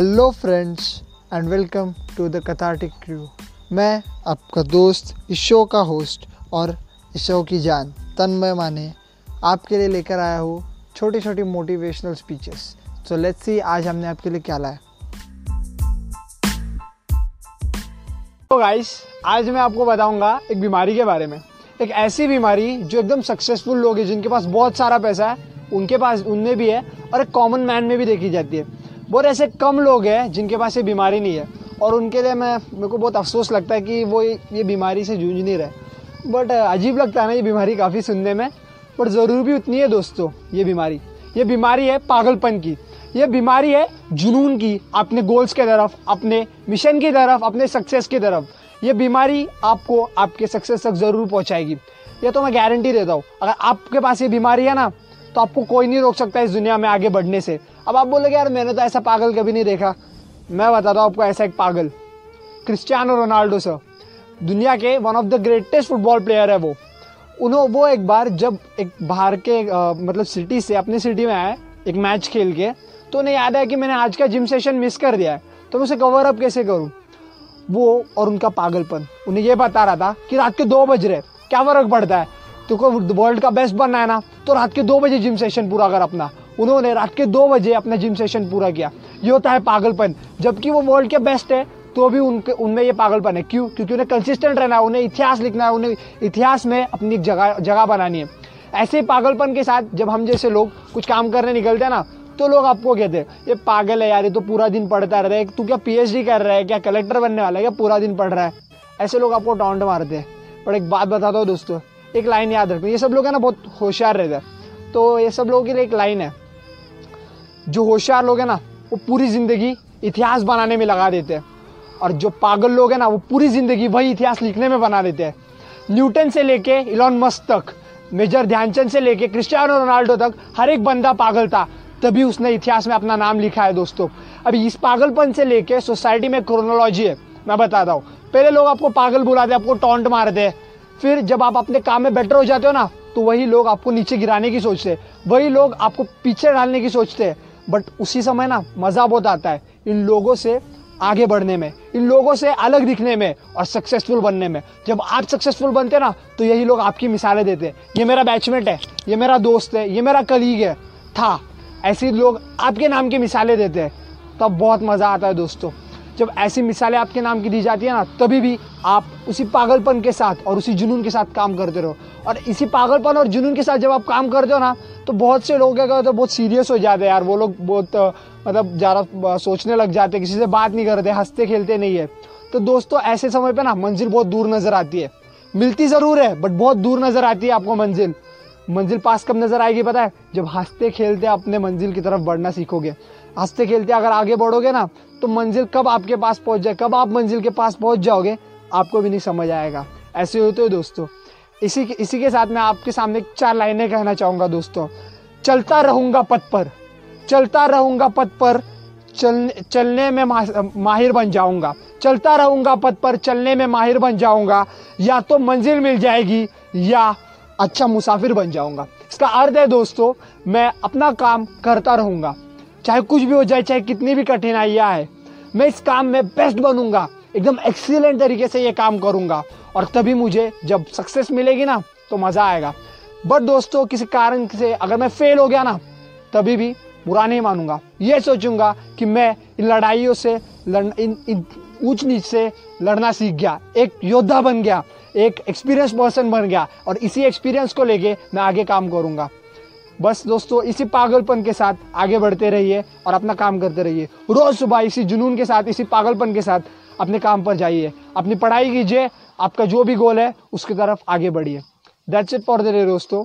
Hello friends and welcome to the कथाटिक crew मैं आपका दोस्त इस शो का होस्ट और इस शो की जान, तन्मय माने, आपके लिए लेकर आया हूँ छोटी छोटी motivational speeches so let's see आज हमने आपके लिए क्या लाया। तो गाइस आज मैं आपको बताऊँगा एक बीमारी के बारे में। एक ऐसी बीमारी जो एकदम सक्सेसफुल लोग हैं, जिनके पास बहुत सारा पैसा है, उनके पास, उनमें भी है और एक कॉमन मैन में भी देखी जाती है। बहुत ऐसे कम लोग हैं जिनके पास ये बीमारी नहीं है। और उनके लिए मैं, मेरे को बहुत अफसोस लगता है कि वो ये बीमारी से जूझ नहीं रहे। बट अजीब लगता है ना ये बीमारी काफ़ी सुनने में। बट ज़रूर भी उतनी है दोस्तों, ये बीमारी। ये बीमारी है पागलपन की। ये बीमारी है जुनून की, अपने गोल्स के तरफ़, अपने मिशन की तरफ़, अपने सक्सेस की तरफ़। ये बीमारी आपको, आपके सक्सेस तक ज़रूर पहुंचाएगी। ये तो मैं गारंटी देता हूँ। अगर आपके पास ये बीमारी है ना तो आपको कोई नहीं रोक सकता इस दुनिया में आगे बढ़ने से। अब आप बोलोगे यार मैंने तो ऐसा पागल कभी नहीं देखा। मैं बताता हूँ आपको ऐसा एक पागल। क्रिस्टियानो रोनाल्डो सर दुनिया के one of the greatest football player है वो। उन्होंने वो एक बार जब एक बाहर के आ, मतलब सिटी से अपनी सिटी में आए एक मैच खेल के तो उन्हें याद है कि मैंने आज का जिम सेशन मिस कर दिया है। तो मैं उसे कवर अप कैसे करूँ? वो और उनका पागलपन। उन्हें ये बता रहा था कि रात के दो बज रहे क्या फ़र्क पड़ता है? तो को वर्ल्ड का बेस्ट बनना है ना तो रात के दो बजे जिम सेशन पूरा कर अपना। उन्होंने रात के दो बजे अपना जिम सेशन पूरा किया। ये होता है पागलपन। जबकि वो वर्ल्ड के बेस्ट है तो भी उनके, उनमें ये पागलपन है। क्यों? क्योंकि उन्हें कंसिस्टेंट रहना है, उन्हें इतिहास लिखना है, उन्हें इतिहास में अपनी जगह जगह बनानी है। ऐसे पागलपन के साथ जब हम जैसे लोग कुछ काम करने निकलते हैं ना तो लोग आपको कहते हैं, ये पागल है यार, ये तो पूरा दिन पढ़ता रहता है। तू क्या पीएचडी कर रहा है? क्या कलेक्टर बनने वाला है? क्या पूरा दिन पढ़ रहा है? ऐसे लोग आपको टॉन्ट मारते हैं। पर एक बात बताता हूँ दोस्तों, एक लाइन याद रखो। ये सब लोग है ना, बहुत होशियार रहते हैं। तो ये सब लोगों के लिए एक लाइन है। जो होशियार लोग हैं ना, वो पूरी ज़िंदगी इतिहास बनाने में लगा देते हैं। और जो पागल लोग हैं ना, वो पूरी ज़िंदगी वही इतिहास लिखने में बना देते हैं। न्यूटन से लेके इलॉन मस्क तक, मेजर ध्यानचंद से लेके क्रिस्टियानो रोनाल्डो तक, हर एक बंदा पागल था, तभी उसने इतिहास में अपना नाम लिखा है दोस्तों। अभी इस पागलपन से लेके सोसाइटी में क्रोनोलॉजी है, मैं बताता हूँ। पहले लोग आपको पागल बुलाते, आपको टॉन्ट मारते। फिर जब आप अपने काम में बेटर हो जाते हो ना तो वही लोग आपको नीचे गिराने की सोचते हैं। वही लोग आपको पीछे डालने की सोचते हैं। बट उसी समय ना मज़ा बहुत आता है इन लोगों से आगे बढ़ने में, इन लोगों से अलग दिखने में और सक्सेसफुल बनने में। जब आप सक्सेसफुल बनते ना तो यही लोग आपकी मिसालें देते हैं। ये मेरा बैचमेट है, ये मेरा दोस्त है, ये मेरा कलीग है। था, ऐसे लोग आपके नाम की मिसालें देते हैं। तब बहुत मज़ा आता है दोस्तों। जब ऐसी मिसालें आपके नाम की दी जाती है ना, तभी भी आप उसी पागलपन के साथ और उसी जुनून के साथ काम करते रहो। और इसी पागलपन और जुनून के साथ जब आप काम करते हो ना तो बहुत से लोग क्या तो बहुत सीरियस हो जाते हैं यार। वो लोग बहुत मतलब ज़्यादा सोचने लग जाते किसी से बात नहीं करते, हँसते खेलते नहीं है। तो दोस्तों, ऐसे समय पर ना मंजिल बहुत दूर नज़र आती है। मिलती ज़रूर है बट बहुत दूर नज़र आती है आपको मंजिल। मंजिल पास कब नज़र आएगी पता है? जब हँसते खेलते अपने मंजिल की तरफ़ बढ़ना सीखोगे। हँसते खेलते अगर आगे बढ़ोगे ना तो मंजिल कब आपके पास पहुँच जाए, कब आप मंजिल के पास पहुँच जाओगे, आपको भी नहीं समझ आएगा। ऐसे होते हो दोस्तों। इसी के इसी के साथ मैं आपके सामने चार लाइनें कहना चाहूँगा दोस्तों। चलता रहूँगा पथ पर। चलता रहूँगा पथ पर चलने चलने में माहिर बन जाऊँगा। चलता रहूँगा पथ पर, चलने में माहिर बन जाऊँगा। या तो मंजिल मिल जाएगी, या अच्छा मुसाफिर बन जाऊँगा। इसका अर्थ है दोस्तों, मैं अपना काम करता रहूँगा। चाहे कुछ भी हो जाए, चाहे कितनी भी कठिनाइयाँ है मैं इस काम में बेस्ट बनूँगा। एकदम एक्सीलेंट तरीके से ये काम करूँगा। और तभी मुझे जब सक्सेस मिलेगी ना तो मज़ा आएगा। बट दोस्तों किसी कारण से अगर मैं फेल हो गया ना तभी भी बुरा नहीं मानूँगा। ये सोचूँगा कि मैं इन लड़ाइयों से लड़ इन, इन ऊंच नीच से लड़ना सीख गया। एक योद्धा बन गया एक एक्सपीरियंस पर्सन बन गया और इसी एक्सपीरियंस को लेके मैं आगे काम करूँगा। बस दोस्तों, इसी पागलपन के साथ आगे बढ़ते रहिए और अपना काम करते रहिए। रोज सुबह इसी जुनून के साथ, इसी पागलपन के साथ अपने काम पर जाइए। अपनी पढ़ाई कीजिए, आपका जो भी गोल है, उसकी तरफ़ आगे बढ़िए। That's it for the day दोस्तों।